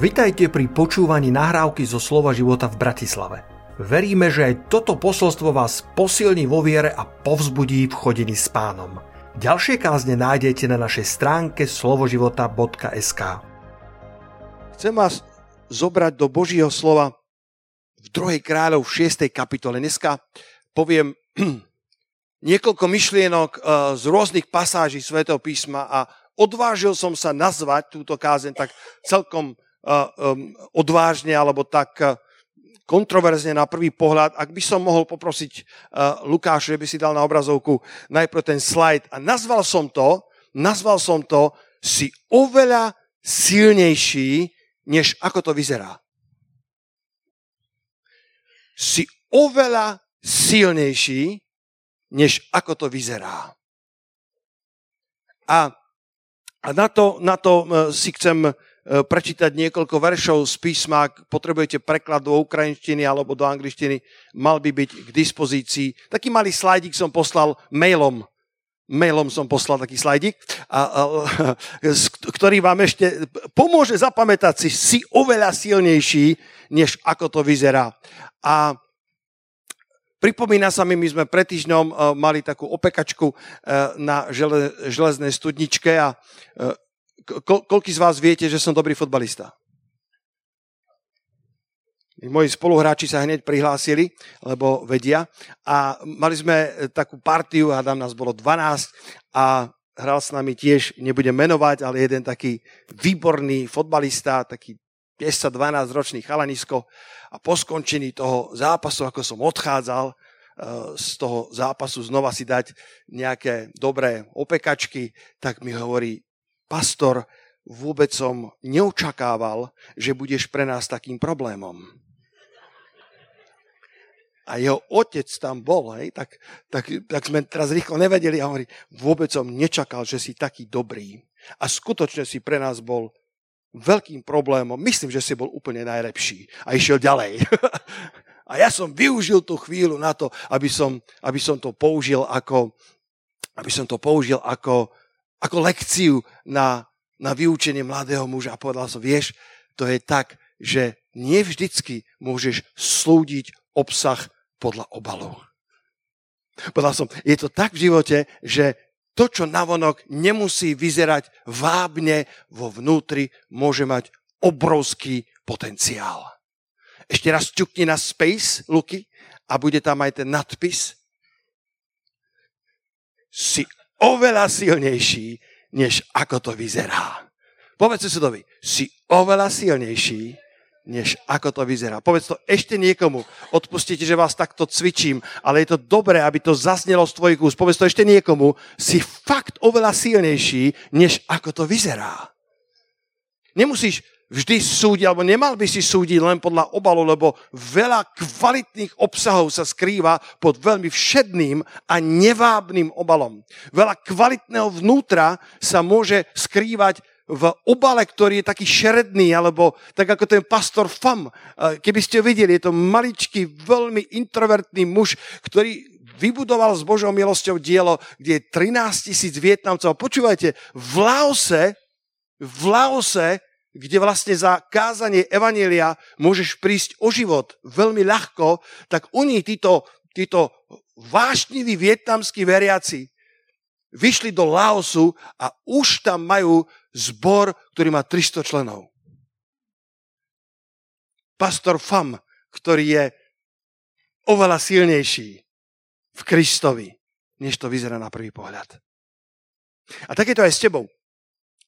Vitajte pri počúvaní nahrávky zo Slova života v Bratislave. Veríme, že aj toto posolstvo vás posilní vo viere a povzbudí v chodení s pánom. Ďalšie kázne nájdete na našej stránke slovoživota.sk Chcem vás zobrať do Božího slova v 2. kráľov v 6. kapitole. Dneska poviem niekoľko myšlienok eh, z rôznych pasáží svätého písma a odvážil som sa nazvať túto kázeň tak celkom odvážne alebo tak kontroverzne na prvý pohľad. Ak by som mohol poprosiť uh, Lukáš, že by si dal na obrazovku najprv ten slajd a nazval som to, nazval som to si oveľa silnejší, než ako to vyzerá. Si oveľa silnejší, než ako to vyzerá. A, a na to, na to si chcem E, prečítať niekoľko veršov z písma, ak potrebujete preklad do ukrajinštiny alebo do angličtiny, mal by byť k dispozícii. Taký malý slajdík som poslal mailom. Mailom som poslal taký slajdík, a, a, ktorý vám ešte pomôže zapamätať si, si oveľa silnejší, než ako to vyzerá. A Pripomína sa mi, my sme pred týždňom uh, mali takú opekačku uh, na žele, železnej studničke a ko, koľký z vás viete, že som dobrý fotbalista? Moji spoluhráči sa hneď prihlásili, lebo vedia. A mali sme takú partiu, a tam nás bolo 12 a hral s nami tiež, nebudem menovať, ale jeden taký výborný fotbalista, taký 10-12 ročný chalanisko a po skončení toho zápasu, ako som odchádzal, eh, z toho zápasu znova si dať nejaké dobré opekačky, tak mi hovorí, pastor, vôbec som neočakával, že budeš pre nás takým problémom. A jeho otec tam bol, hej, tak, tak, tak sme teraz rýchlo nevedeli a hovorí, vôbec som nečakal, že si taký dobrý. A skutočne si pre nás bol veľkým problémom. Myslím, že si bol úplne najlepší. A išiel ďalej. a ja som využil tú chvíľu na to, aby som, aby som to použil ako, aby som to použil ako, ako lekciu na, na vyučenie mladého muža a povedal som, vieš, to je tak, že nie vždycky môžeš slúdiť obsah podľa obalu. Povedal som, je to tak v živote, že to, čo navonok nemusí vyzerať vábne, vo vnútri môže mať obrovský potenciál. Ešte raz ťukni na space, Luky, a bude tam aj ten nadpis. Si oveľa silnejší, než ako to vyzerá. Povedz susedovi, si oveľa silnejší, než ako to vyzerá. Povedz to ešte niekomu. Odpustite, že vás takto cvičím, ale je to dobré, aby to zaznelo z tvojich úst. Povedz to ešte niekomu. Si fakt oveľa silnejší, než ako to vyzerá. Nemusíš vždy súdiť, alebo nemal by si súdiť len podľa obalu, lebo veľa kvalitných obsahov sa skrýva pod veľmi všedným a nevábnym obalom. Veľa kvalitného vnútra sa môže skrývať v obale, ktorý je taký šeredný, alebo tak ako ten pastor Fam. Keby ste videli, je to maličký, veľmi introvertný muž, ktorý vybudoval s Božou milosťou dielo, kde je 13 tisíc Vietnamcov. Počúvajte, v Laose, v Laose kde vlastne za kázanie Evanielia môžeš prísť o život veľmi ľahko, tak oni, títo, títo vášniví vietnamskí veriaci, vyšli do Laosu a už tam majú zbor, ktorý má 300 členov. Pastor Fam, ktorý je oveľa silnejší v Kristovi, než to vyzerá na prvý pohľad. A tak je to aj s tebou.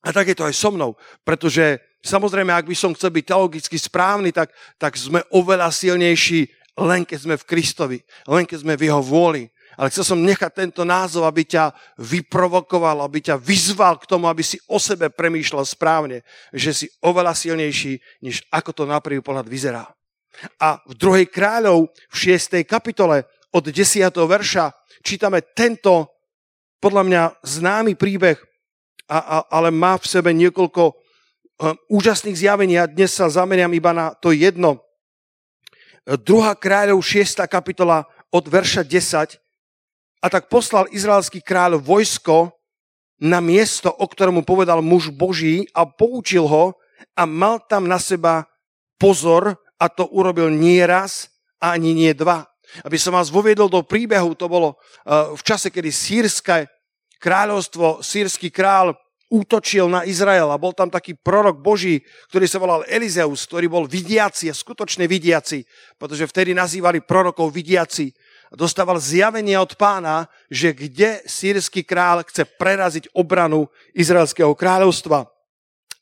A tak je to aj so mnou, pretože samozrejme, ak by som chcel byť teologicky správny, tak, tak sme oveľa silnejší len keď sme v Kristovi, len keď sme v Jeho vôli. Ale chcel som nechať tento názov, aby ťa vyprovokoval, aby ťa vyzval k tomu, aby si o sebe premýšľal správne, že si oveľa silnejší, než ako to na prvý pohľad vyzerá. A v druhej kráľov, v 6. kapitole, od 10. verša, čítame tento, podľa mňa, známy príbeh a, a, ale má v sebe niekoľko úžasných zjavení a dnes sa zameriam iba na to jedno. Druhá kráľov 6. kapitola od verša 10. A tak poslal izraelský kráľ vojsko na miesto, o ktorom mu povedal muž Boží a poučil ho a mal tam na seba pozor a to urobil nie raz ani nie dva. Aby som vás voviedol do príbehu, to bolo uh, v čase, kedy sírske kráľovstvo, sírsky král útočil na Izrael a bol tam taký prorok Boží, ktorý sa volal Elizeus, ktorý bol vidiaci a skutočne vidiaci, pretože vtedy nazývali prorokov vidiaci. Dostával zjavenie od pána, že kde sírsky král chce preraziť obranu izraelského kráľovstva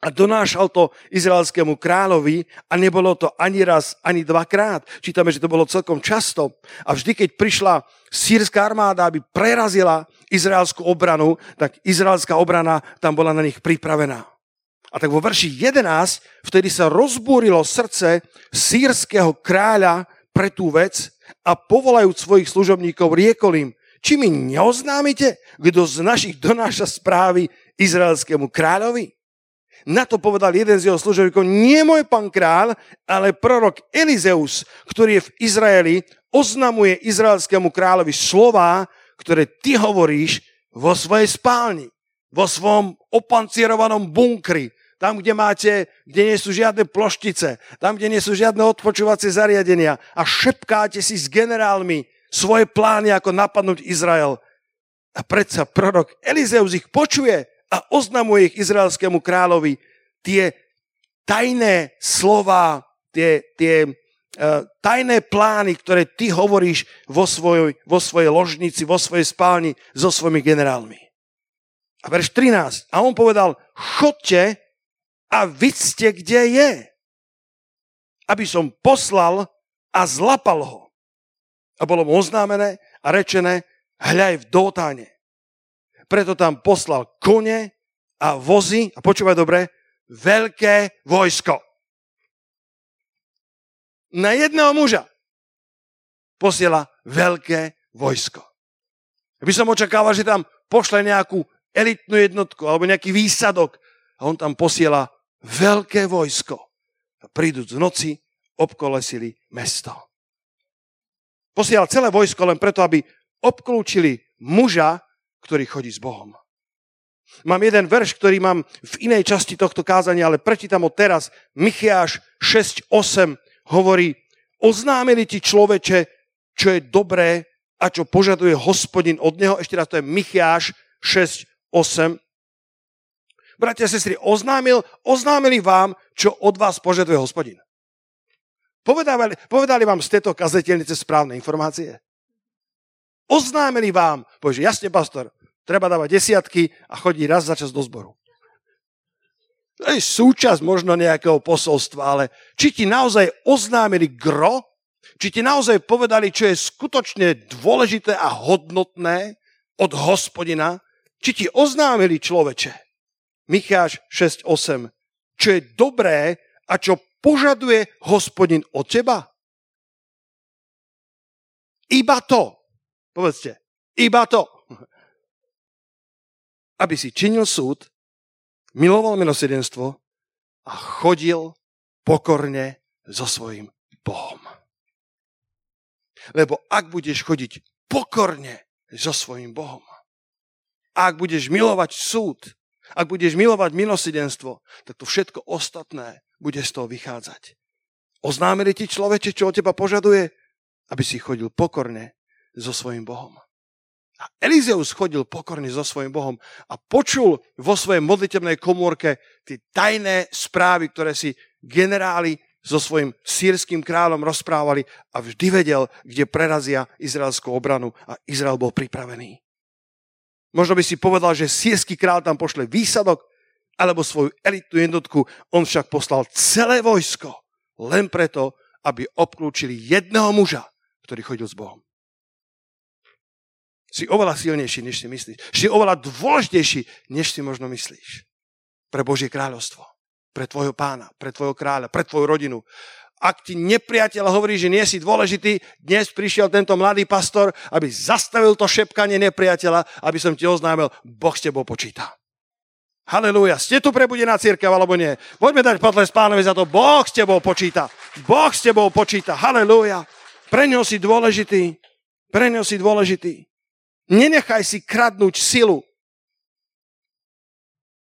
a donášal to izraelskému kráľovi a nebolo to ani raz, ani dvakrát. Čítame, že to bolo celkom často. A vždy, keď prišla sírska armáda, aby prerazila izraelskú obranu, tak izraelská obrana tam bola na nich pripravená. A tak vo verši 11, vtedy sa rozbúrilo srdce sírskeho kráľa pre tú vec a povolajúc svojich služobníkov riekol im, či mi neoznámite, kto z našich donáša správy izraelskému kráľovi? Na to povedal jeden z jeho služobníkov, nie môj pán král, ale prorok Elizeus, ktorý je v Izraeli, oznamuje izraelskému kráľovi slova, ktoré ty hovoríš vo svojej spálni, vo svojom opancierovanom bunkri, tam, kde máte, kde nie sú žiadne ploštice, tam, kde nie sú žiadne odpočúvacie zariadenia a šepkáte si s generálmi svoje plány, ako napadnúť Izrael. A predsa prorok Elizeus ich počuje a oznamuje ich izraelskému kráľovi tie tajné slova, tie, tie uh, tajné plány, ktoré ty hovoríš vo svojej, vo svojej ložnici, vo svojej spálni so svojimi generálmi. A verš 13. A on povedal, chodte a vidzte, kde je. Aby som poslal a zlapal ho. A bolo mu oznámené a rečené, hľaj v Dótáne preto tam poslal kone a vozy, a počúvaj dobre, veľké vojsko. Na jedného muža posiela veľké vojsko. By som očakával, že tam pošle nejakú elitnú jednotku alebo nejaký výsadok a on tam posiela veľké vojsko. A prídu v noci, obkolesili mesto. Posiela celé vojsko len preto, aby obklúčili muža, ktorý chodí s Bohom. Mám jeden verš, ktorý mám v inej časti tohto kázania, ale prečítam ho teraz. Michiáš 6.8 hovorí, oznámili ti človeče, čo je dobré a čo požaduje hospodin od neho. Ešte raz, to je Michiáš 6.8. Bratia a sestry, oznámil, oznámili vám, čo od vás požaduje hospodin. Povedali, povedali vám z tejto kazetelnice správne informácie? Oznámili vám, povedže jasne, pastor, treba dávať desiatky a chodiť raz za čas do zboru. To je súčasť možno nejakého posolstva, ale či ti naozaj oznámili gro, či ti naozaj povedali, čo je skutočne dôležité a hodnotné od hospodina, či ti oznámili človeče, Micháš 6.8, čo je dobré a čo požaduje hospodin od teba? Iba to, Povedzte, iba to. Aby si činil súd, miloval milosedenstvo a chodil pokorne so svojím Bohom. Lebo ak budeš chodiť pokorne so svojím Bohom, ak budeš milovať súd, ak budeš milovať milosedenstvo, tak to všetko ostatné bude z toho vychádzať. Oznámili ti človeče, čo od teba požaduje? Aby si chodil pokorne so svojím Bohom. A Elizeus chodil pokorne so svojím Bohom a počul vo svojej modlitebnej komórke tie tajné správy, ktoré si generáli so svojím sírským kráľom rozprávali a vždy vedel, kde prerazia izraelskú obranu a Izrael bol pripravený. Možno by si povedal, že sírsky král tam pošle výsadok alebo svoju elitnú jednotku, on však poslal celé vojsko len preto, aby obklúčili jedného muža, ktorý chodil s Bohom. Si oveľa silnejší, než si myslíš. Si oveľa dôležitejší, než si možno myslíš. Pre Božie kráľovstvo. Pre tvojho pána, pre tvojho kráľa, pre tvoju rodinu. Ak ti nepriateľ hovorí, že nie si dôležitý, dnes prišiel tento mladý pastor, aby zastavil to šepkanie nepriateľa, aby som ti oznámil, Boh s tebou počíta. Halelúja. Ste tu prebudená církev, alebo nie? Poďme dať potles pánovi za to. Boh s tebou počíta. Boh s tebou počíta. Halelúja. Pre ňo si dôležitý. Pre ňo si dôležitý. Nenechaj si kradnúť silu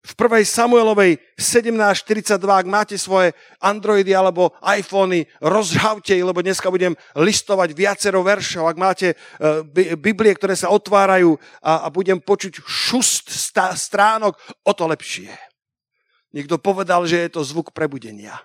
v prvej Samuelovej 17.42, ak máte svoje Androidy alebo iPhony, rozžhavte, lebo dneska budem listovať viacero veršov. Ak máte uh, Biblie, ktoré sa otvárajú a, budem počuť šust stránok, o to lepšie. Niekto povedal, že je to zvuk prebudenia.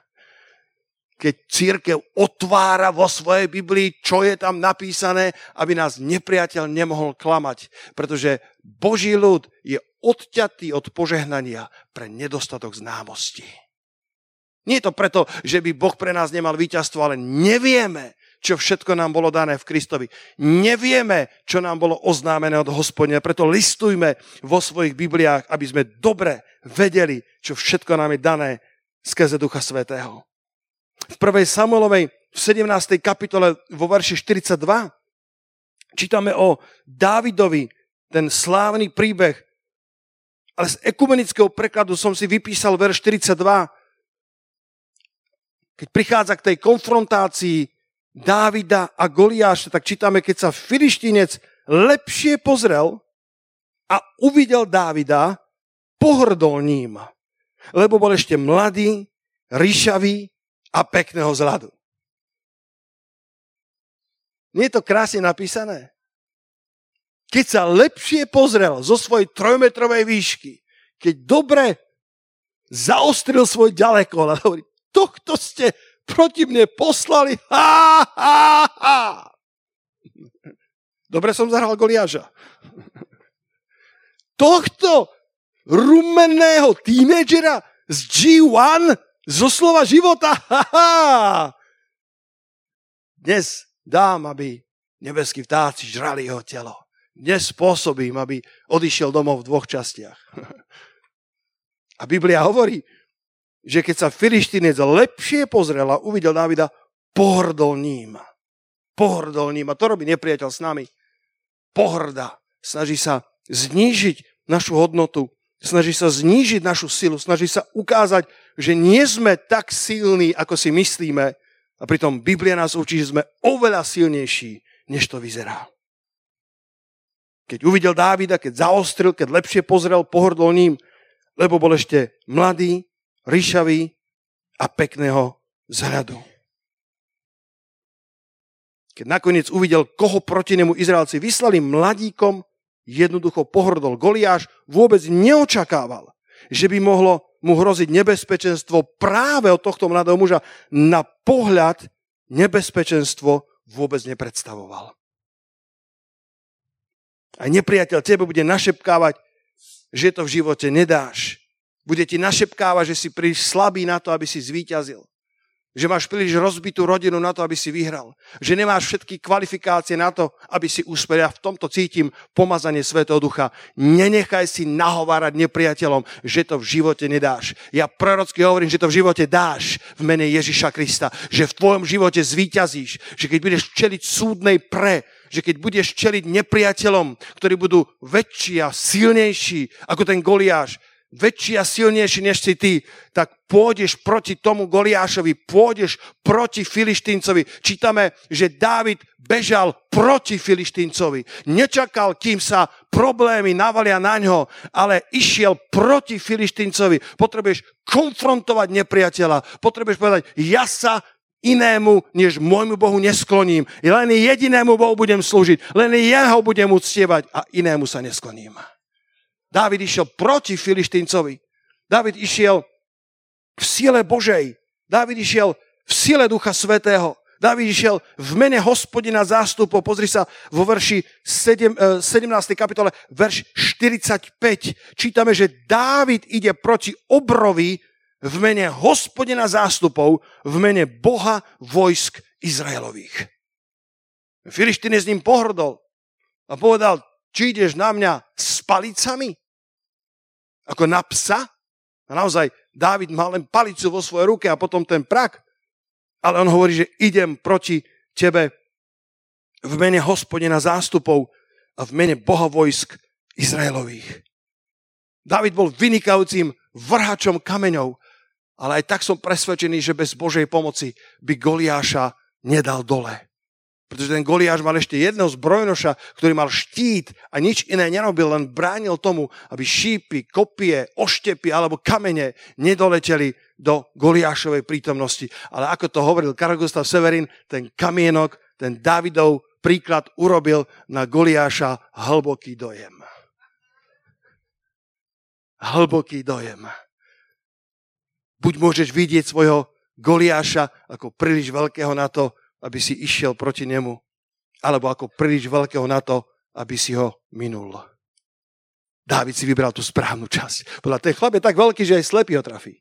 Keď církev otvára vo svojej Biblii, čo je tam napísané, aby nás nepriateľ nemohol klamať. Pretože Boží ľud je odťatý od požehnania pre nedostatok známosti. Nie je to preto, že by Boh pre nás nemal víťazstvo, ale nevieme, čo všetko nám bolo dané v Kristovi. Nevieme, čo nám bolo oznámené od hospodina, preto listujme vo svojich Bibliách, aby sme dobre vedeli, čo všetko nám je dané skrze Ducha Svetého. V 1. Samuelovej v 17. kapitole vo verši 42 čítame o Dávidovi, ten slávny príbeh, ale z ekumenického prekladu som si vypísal verš 42, keď prichádza k tej konfrontácii Dávida a Goliáša, tak čítame, keď sa filištínec lepšie pozrel a uvidel Dávida, pohrdol ním, lebo bol ešte mladý, ríšavý a pekného zladu. Nie je to krásne napísané? keď sa lepšie pozrel zo svojej trojmetrovej výšky, keď dobre zaostril svoj ďaleko a hovorí, tohto ste proti mne poslali, ha, ha, ha. Dobre som zahral Goliáža. Tohto rumeného tínedžera z G1 zo slova života. Dnes dám, aby nebeskí vtáci žrali jeho telo nespôsobím, aby odišiel domov v dvoch častiach. A Biblia hovorí, že keď sa filištinec lepšie pozrel a uvidel Davida, pohrdol ním. Pohrdol ním. A to robí nepriateľ s nami. Pohrda. Snaží sa znížiť našu hodnotu. Snaží sa znížiť našu silu. Snaží sa ukázať, že nie sme tak silní, ako si myslíme. A pritom Biblia nás učí, že sme oveľa silnejší, než to vyzerá. Keď uvidel Dávida, keď zaostril, keď lepšie pozrel, pohrdol ním, lebo bol ešte mladý, ríšavý a pekného zhľadu. Keď nakoniec uvidel, koho proti nemu Izraelci vyslali mladíkom, jednoducho pohrdol. Goliáš vôbec neočakával, že by mohlo mu hroziť nebezpečenstvo práve od tohto mladého muža. Na pohľad nebezpečenstvo vôbec nepredstavoval. A nepriateľ tebe bude našepkávať, že to v živote nedáš. Bude ti našepkávať, že si príliš slabý na to, aby si zvíťazil. Že máš príliš rozbitú rodinu na to, aby si vyhral. Že nemáš všetky kvalifikácie na to, aby si úspel. Ja v tomto cítim pomazanie Svetého Ducha. Nenechaj si nahovárať nepriateľom, že to v živote nedáš. Ja prorocky hovorím, že to v živote dáš v mene Ježiša Krista. Že v tvojom živote zvíťazíš. Že keď budeš čeliť súdnej pre, že keď budeš čeliť nepriateľom, ktorí budú väčší a silnejší ako ten Goliáš, väčší a silnejší než si ty, tak pôjdeš proti tomu Goliášovi, pôjdeš proti Filištíncovi. Čítame, že Dávid bežal proti Filištíncovi. Nečakal, kým sa problémy navalia na ňo, ale išiel proti Filištíncovi. Potrebuješ konfrontovať nepriateľa. Potrebuješ povedať, ja sa inému, než môjmu Bohu neskloním. Len jedinému Bohu budem slúžiť. Len jeho budem uctievať a inému sa neskloním. Dávid išiel proti Filištíncovi. Dávid išiel v sile Božej. Dávid išiel v sile Ducha Svetého. Dávid išiel v mene hospodina zástupov. Pozri sa vo verši 7, 17. Eh, kapitole, verš 45. Čítame, že Dávid ide proti obrovi v mene hospodina zástupov, v mene Boha vojsk Izraelových. Filištín s ním pohrdol a povedal, či ideš na mňa s palicami? Ako na psa? A naozaj, Dávid mal len palicu vo svojej ruke a potom ten prak. Ale on hovorí, že idem proti tebe v mene hospodina zástupov a v mene Boha vojsk Izraelových. David bol vynikajúcim vrhačom kameňov ale aj tak som presvedčený, že bez Božej pomoci by Goliáša nedal dole. Pretože ten Goliáš mal ešte jedného zbrojnoša, ktorý mal štít a nič iné nerobil, len bránil tomu, aby šípy, kopie, oštepy alebo kamene nedoleteli do Goliášovej prítomnosti. Ale ako to hovoril Karol Gustav Severin, ten kamienok, ten Davidov príklad urobil na Goliáša hlboký dojem. Hlboký dojem. Buď môžeš vidieť svojho Goliáša ako príliš veľkého na to, aby si išiel proti nemu, alebo ako príliš veľkého na to, aby si ho minul. Dávid si vybral tú správnu časť. Podľa ten chlap je tak veľký, že aj slepý ho trafí.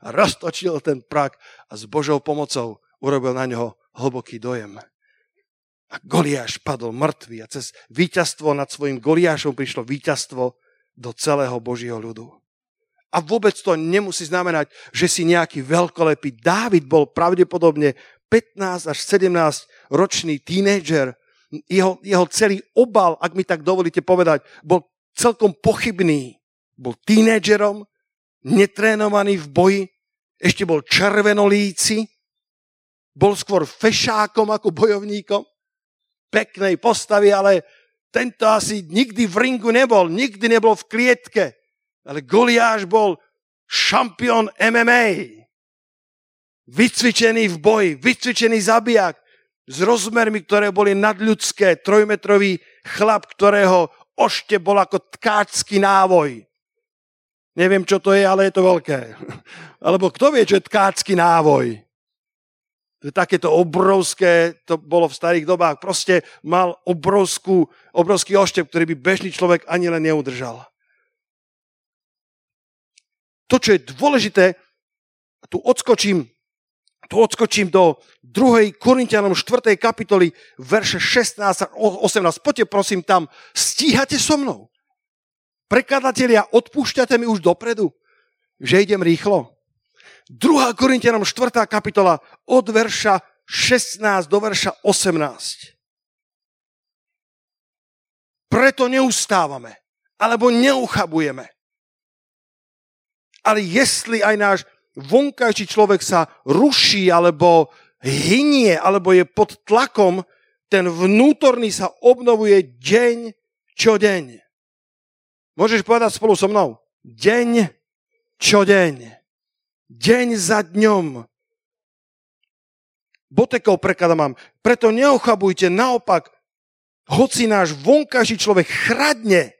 A roztočil ten prak a s Božou pomocou urobil na neho hlboký dojem. A Goliáš padol mŕtvý a cez víťazstvo nad svojim Goliášom prišlo víťazstvo do celého Božieho ľudu. A vôbec to nemusí znamenať, že si nejaký veľkolepý. Dávid bol pravdepodobne 15 až 17 ročný tínedžer. Jeho, jeho celý obal, ak mi tak dovolíte povedať, bol celkom pochybný. Bol tínedžerom, netrénovaný v boji, ešte bol červenolíci, bol skôr fešákom ako bojovníkom, peknej postavy, ale tento asi nikdy v ringu nebol, nikdy nebol v klietke. Ale Goliáš bol šampión MMA. Vycvičený v boji, vycvičený zabijak s rozmermi, ktoré boli nadľudské, trojmetrový chlap, ktorého ošte bol ako tkáčský návoj. Neviem, čo to je, ale je to veľké. Alebo kto vie, čo je tkáčský návoj? takéto obrovské, to bolo v starých dobách, proste mal obrovskú, obrovský oštep, ktorý by bežný človek ani len neudržal. To, čo je dôležité, tu odskočím, odskočím do 2. Korintianom 4. kapitoly, verše 16 a 18. Poďte prosím tam, stíhate so mnou. Prekladatelia, odpúšťate mi už dopredu, že idem rýchlo. 2. Korintianom 4. kapitola od verša 16 do verša 18. Preto neustávame, alebo neuchabujeme. Ale jestli aj náš vonkajší človek sa ruší, alebo hynie, alebo je pod tlakom, ten vnútorný sa obnovuje deň čo deň. Môžeš povedať spolu so mnou? Deň čo deň deň za dňom. Botekov preklada mám. Preto neochabujte, naopak, hoci náš vonkajší človek chradne.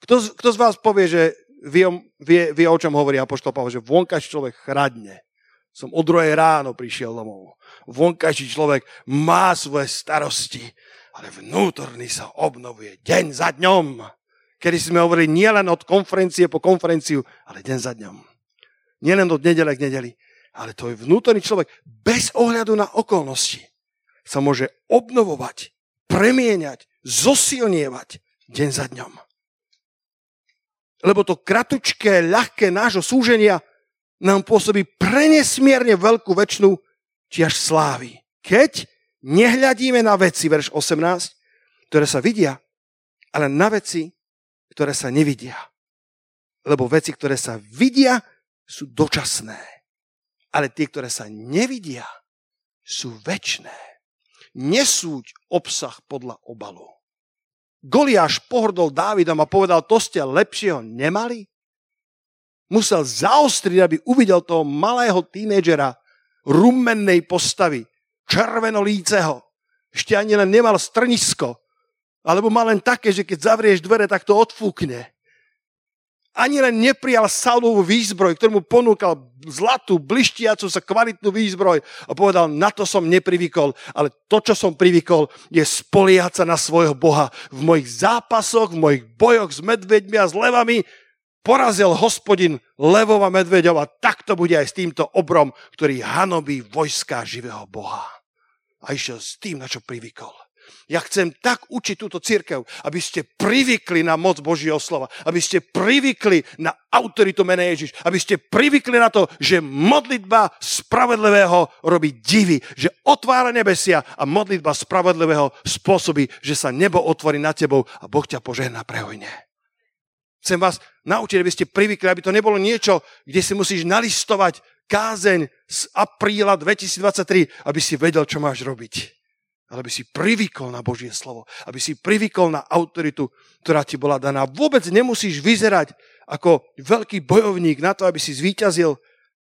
Kto, kto z vás povie, že vie, vie, vie o čom hovorí Apoštol Pavel, že vonkajší človek chradne. Som o druhej ráno prišiel domov. Vonkajší človek má svoje starosti, ale vnútorný sa obnovuje deň za dňom. Kedy sme hovorili nielen od konferencie po konferenciu, ale deň za dňom. Nielen od nedele k nedeli. Ale to je vnútorný človek bez ohľadu na okolnosti. Sa môže obnovovať, premieňať, zosilnievať deň za dňom. Lebo to kratučké, ľahké nášho súženia nám pôsobí prenesmierne veľkú väčšinu či až slávy. Keď nehľadíme na veci, verš 18, ktoré sa vidia, ale na veci, ktoré sa nevidia. Lebo veci, ktoré sa vidia, sú dočasné. Ale tie, ktoré sa nevidia, sú väčné. Nesúď obsah podľa obalu. Goliáš pohrdol Dávidom a povedal, to ste lepšieho nemali? Musel zaostriť, aby uvidel toho malého tínedžera rumennej postavy, červenolíceho. Ešte ani len nemal strnisko, alebo mal len také, že keď zavrieš dvere, tak to odfúkne ani len neprijal Saulovú výzbroj, ktorý ponúkal zlatú, blištiacu sa kvalitnú výzbroj a povedal, na to som neprivykol, ale to, čo som privykol, je spoliehať sa na svojho Boha. V mojich zápasoch, v mojich bojoch s medveďmi a s levami porazil hospodin levov a medveďov a tak to bude aj s týmto obrom, ktorý hanobí vojska živého Boha. A išiel s tým, na čo privykol. Ja chcem tak učiť túto církev, aby ste privykli na moc Božieho slova, aby ste privykli na autoritu mene Ježiš, aby ste privykli na to, že modlitba spravedlivého robí divy, že otvára nebesia a modlitba spravedlivého spôsobí, že sa nebo otvorí nad tebou a Boh ťa požehná prehojne. Chcem vás naučiť, aby ste privykli, aby to nebolo niečo, kde si musíš nalistovať kázeň z apríla 2023, aby si vedel, čo máš robiť ale aby si privykol na Božie slovo, aby si privykol na autoritu, ktorá ti bola daná. Vôbec nemusíš vyzerať ako veľký bojovník na to, aby si zvíťazil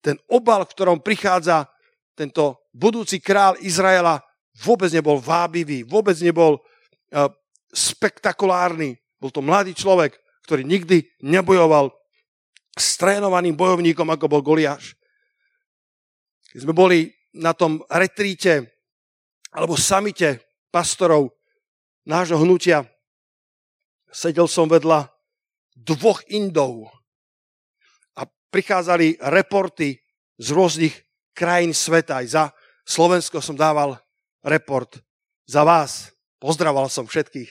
ten obal, v ktorom prichádza tento budúci král Izraela, vôbec nebol vábivý, vôbec nebol uh, spektakulárny. Bol to mladý človek, ktorý nikdy nebojoval s trénovaným bojovníkom, ako bol Goliáš. Keď sme boli na tom retríte alebo samite pastorov nášho hnutia sedel som vedľa dvoch Indov a prichádzali reporty z rôznych krajín sveta. Aj za Slovensko som dával report za vás. Pozdraval som všetkých.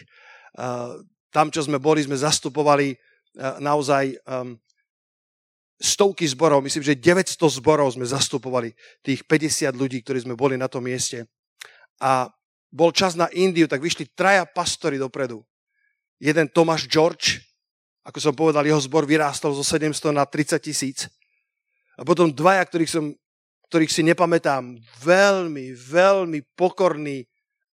Tam, čo sme boli, sme zastupovali naozaj stovky zborov, myslím, že 900 zborov sme zastupovali, tých 50 ľudí, ktorí sme boli na tom mieste a bol čas na Indiu, tak vyšli traja pastori dopredu. Jeden Tomáš George, ako som povedal, jeho zbor vyrástol zo 700 na 30 tisíc. A potom dvaja, ktorých, som, ktorých si nepamätám, veľmi, veľmi pokorní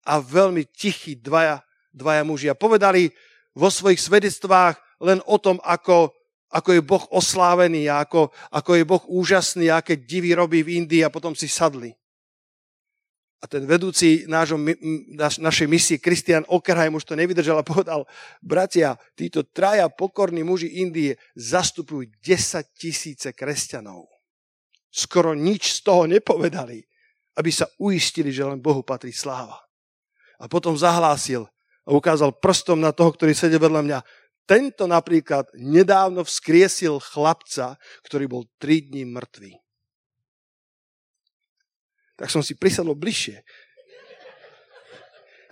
a veľmi tichí dvaja, dvaja muži. A povedali vo svojich svedectvách len o tom, ako, ako je Boh oslávený a ako, ako je Boh úžasný a aké divy robí v Indii a potom si sadli. A ten vedúci nášho, naš, našej misie, Kristian Okerheim, už to nevydržal a povedal, bratia, títo traja pokorní muži Indie zastupujú 10 tisíce kresťanov. Skoro nič z toho nepovedali, aby sa uistili, že len Bohu patrí sláva. A potom zahlásil a ukázal prstom na toho, ktorý sedel vedľa mňa. Tento napríklad nedávno vzkriesil chlapca, ktorý bol 3 dní mŕtvý tak som si prisadol bližšie.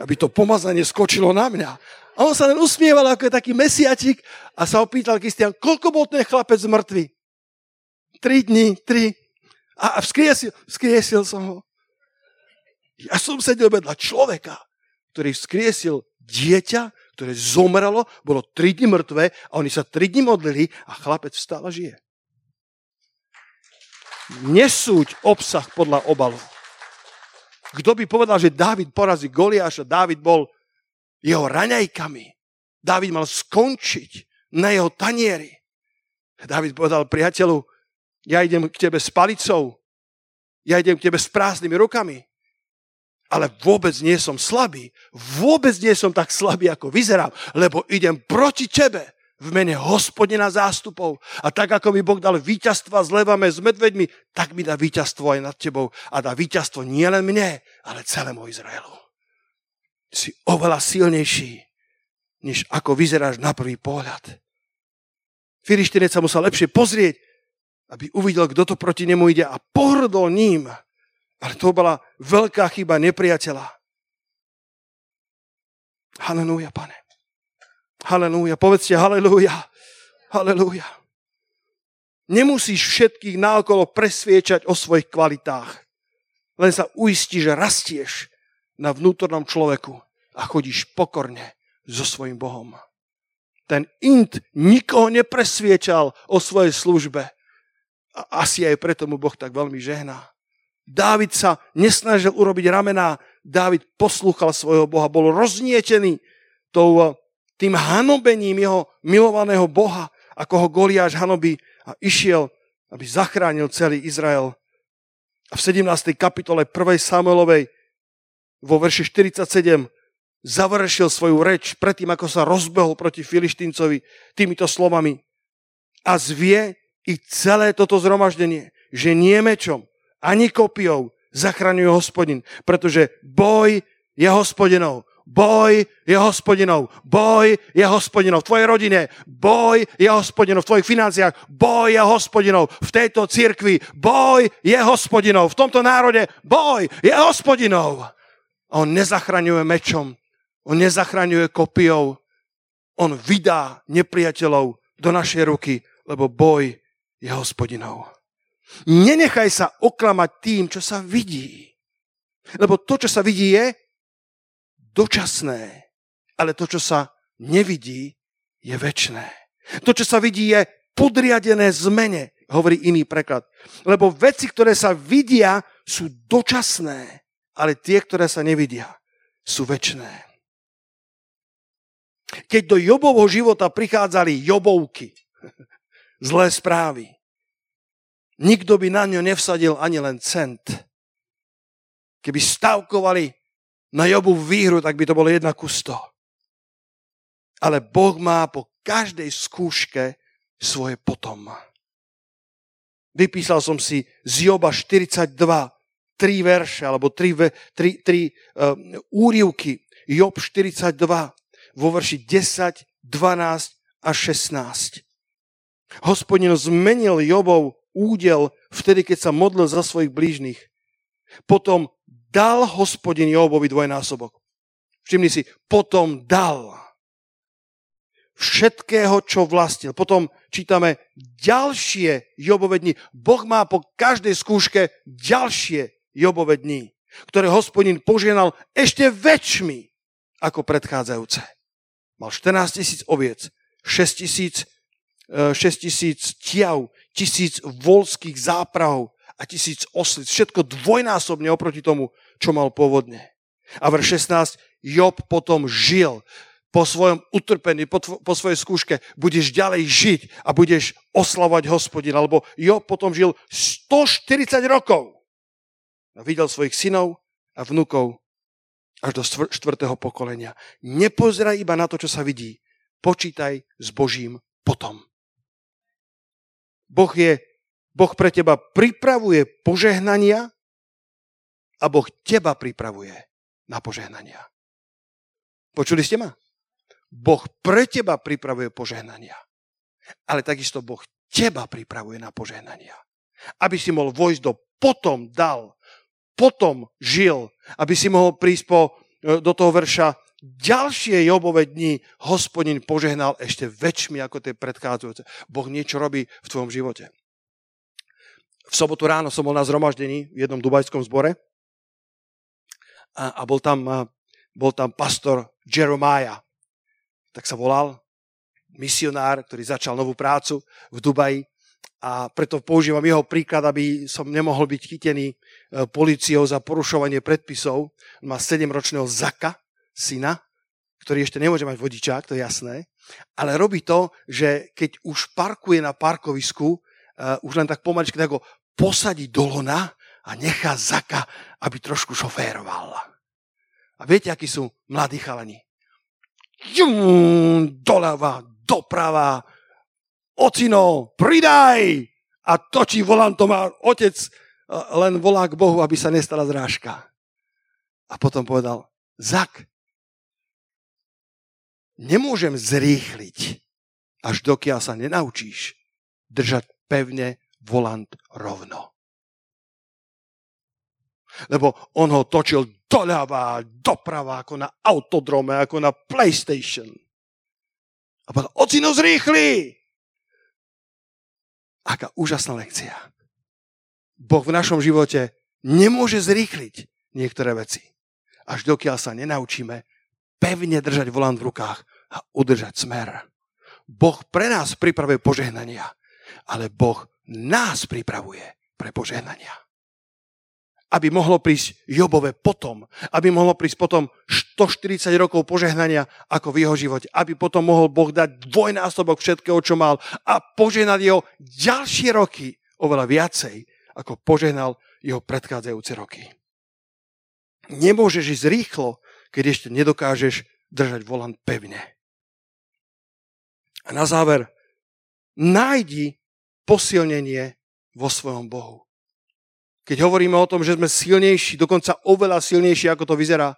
Aby to pomazanie skočilo na mňa. A on sa len usmieval ako taký mesiačik a sa opýtal Kristian, koľko bol ten chlapec mŕtvy? Tri dni, tri. A vzkriesil, vzkriesil som ho. Ja som sedel vedľa človeka, ktorý vzkriesil dieťa, ktoré zomrelo, bolo tri dni mŕtve a oni sa tri dni modlili a chlapec vstal a žije. Nesúď obsah podľa obalu. Kto by povedal, že Dávid porazí Goliáša, Dávid bol jeho raňajkami. Dávid mal skončiť na jeho tanieri. Dávid povedal priateľu, ja idem k tebe s palicou, ja idem k tebe s prázdnymi rukami, ale vôbec nie som slabý, vôbec nie som tak slabý, ako vyzerám, lebo idem proti tebe v mene hospodina zástupov. A tak, ako mi Boh dal víťazstva s levami, s medveďmi, tak mi dá víťazstvo aj nad tebou. A dá víťazstvo nielen mne, ale celému Izraelu. Si oveľa silnejší, než ako vyzeráš na prvý pohľad. Filištinec sa musel lepšie pozrieť, aby uvidel, kto to proti nemu ide a pohrdol ním. Ale to bola veľká chyba nepriateľa. Halelúja, pane. Halelúja. Povedzte halelúja. Halelúja. Nemusíš všetkých naokolo presviečať o svojich kvalitách. Len sa uistí, že rastieš na vnútornom človeku a chodíš pokorne so svojim Bohom. Ten int nikoho nepresviečal o svojej službe. A asi aj preto mu Boh tak veľmi žehná. Dávid sa nesnažil urobiť ramená, Dávid poslúchal svojho Boha, bol roznietený tou tým hanobením jeho milovaného Boha, ako ho Goliáš hanobí a išiel, aby zachránil celý Izrael. A v 17. kapitole 1. Samuelovej vo verši 47 završil svoju reč predtým, ako sa rozbehol proti Filištíncovi týmito slovami. A zvie i celé toto zhromaždenie, že nie mečom, ani kopiou zachraňuje hospodin, pretože boj je hospodinov Boj je hospodinov. Boj je hospodinov v tvojej rodine. Boj je hospodinov v tvojich financiách. Boj je hospodinov v tejto cirkvi. Boj je hospodinov v tomto národe. Boj je hospodinov. On nezachraňuje mečom. On nezachraňuje kopiou. On vydá nepriateľov do našej ruky, lebo boj je hospodinov. Nenechaj sa oklamať tým, čo sa vidí. Lebo to, čo sa vidí, je dočasné, ale to, čo sa nevidí, je väčné. To, čo sa vidí, je podriadené zmene, hovorí iný preklad. Lebo veci, ktoré sa vidia, sú dočasné, ale tie, ktoré sa nevidia, sú väčné. Keď do Jobovho života prichádzali Jobovky, zlé správy, nikto by na ňo nevsadil ani len cent. Keby stavkovali na Jobu výhru, tak by to bolo jedna ku sto. Ale Boh má po každej skúške svoje potom. Vypísal som si z Joba 42 tri verše, alebo tri, tri, tri uh, úrivky. Job 42 vo verši 10, 12 a 16. Hospodin zmenil Jobov údel vtedy, keď sa modlil za svojich blížnych. Potom dal hospodin Jobovi dvojnásobok. Všimni si, potom dal všetkého, čo vlastnil. Potom čítame ďalšie Jobove dni. Boh má po každej skúške ďalšie Jobove dni, ktoré hospodin požienal ešte väčšmi ako predchádzajúce. Mal 14 tisíc oviec, 6 tisíc, 6 e, tisíc tiav, tisíc volských záprahov a tisíc oslic. Všetko dvojnásobne oproti tomu, čo mal pôvodne. A vrch 16, Job potom žil po svojom utrpení, po, tvo, po svojej skúške, budeš ďalej žiť a budeš oslavovať hospodina. Lebo Job potom žil 140 rokov. A videl svojich synov a vnukov až do štvrtého pokolenia. Nepozeraj iba na to, čo sa vidí. Počítaj s Božím potom. Boh, je, boh pre teba pripravuje požehnania a Boh teba pripravuje na požehnania. Počuli ste ma? Boh pre teba pripravuje požehnania. Ale takisto Boh teba pripravuje na požehnania. Aby si mohol vojsť do potom dal potom žil, aby si mohol prísť po, e, do toho verša ďalšie Jobové dni hospodin požehnal ešte väčšmi ako tie predchádzajúce. Boh niečo robí v tvojom živote. V sobotu ráno som bol na zhromaždení v jednom dubajskom zbore a, a bol, tam, bol tam pastor Jeremiah, tak sa volal, misionár, ktorý začal novú prácu v Dubaji a preto používam jeho príklad, aby som nemohol byť chytený e, policiou za porušovanie predpisov. On má 7-ročného Zaka, syna, ktorý ešte nemôže mať vodičák, to je jasné, ale robí to, že keď už parkuje na parkovisku, uh, už len tak pomaličky tak ho posadí do lona a nechá Zaka, aby trošku šoféroval. A viete, akí sú mladí chalani? Jum, doľava, doprava, ocino, pridaj! A točí volantom a otec e, len volá k Bohu, aby sa nestala zrážka. A potom povedal, Zak, nemôžem zrýchliť, až dokiaľ sa nenaučíš držať pevne volant rovno. Lebo on ho točil doľava, doprava, ako na autodrome, ako na PlayStation. A povedal, ocino zrýchli! Aká úžasná lekcia. Boh v našom živote nemôže zrýchliť niektoré veci. Až dokiaľ sa nenaučíme pevne držať volant v rukách a udržať smer. Boh pre nás pripravuje požehnania, ale Boh nás pripravuje pre požehnania. Aby mohlo prísť Jobové potom, aby mohlo prísť potom 140 rokov požehnania ako v jeho živote, aby potom mohol Boh dať dvojnásobok všetkého, čo mal a požehnať jeho ďalšie roky oveľa viacej, ako požehnal jeho predchádzajúce roky. Nemôžeš ísť rýchlo, keď ešte nedokážeš držať volant pevne. A na záver, nájdi posilnenie vo svojom Bohu. Keď hovoríme o tom, že sme silnejší, dokonca oveľa silnejší, ako to vyzerá,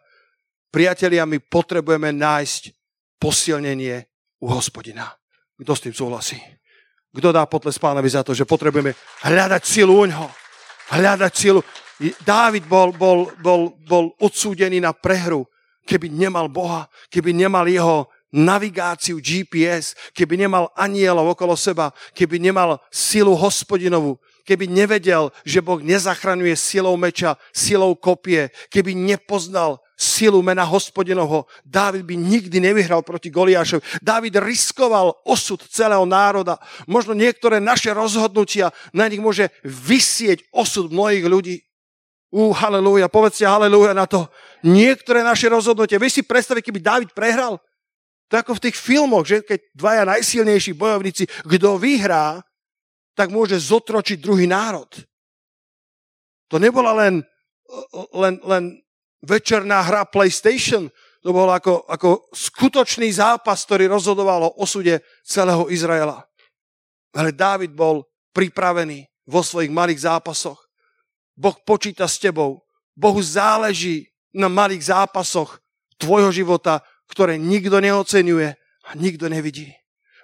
priatelia, my potrebujeme nájsť posilnenie u hospodina. Kto s tým súhlasí? Kto dá potles pánovi za to, že potrebujeme hľadať silu u ňoho? Hľadať silu. Dávid bol, bol, bol, bol odsúdený na prehru, keby nemal Boha, keby nemal jeho navigáciu GPS, keby nemal anielov okolo seba, keby nemal silu hospodinovú, keby nevedel, že Boh nezachraňuje silou meča, silou kopie, keby nepoznal silu mena hospodinovho, Dávid by nikdy nevyhral proti Goliášovi. Dávid riskoval osud celého národa. Možno niektoré naše rozhodnutia, na nich môže vysieť osud mnohých ľudí. Ú, halleluja, povedzte halleluja na to. Niektoré naše rozhodnutie. Vieš si predstaviť, keby David prehral? To je ako v tých filmoch, že keď dvaja najsilnejší bojovníci, kto vyhrá, tak môže zotročiť druhý národ. To nebola len, len, len večerná hra PlayStation, to bol ako, ako skutočný zápas, ktorý rozhodoval o osude celého Izraela. Ale Dávid bol pripravený vo svojich malých zápasoch. Boh počíta s tebou. Bohu záleží na malých zápasoch tvojho života, ktoré nikto neocenuje a nikto nevidí.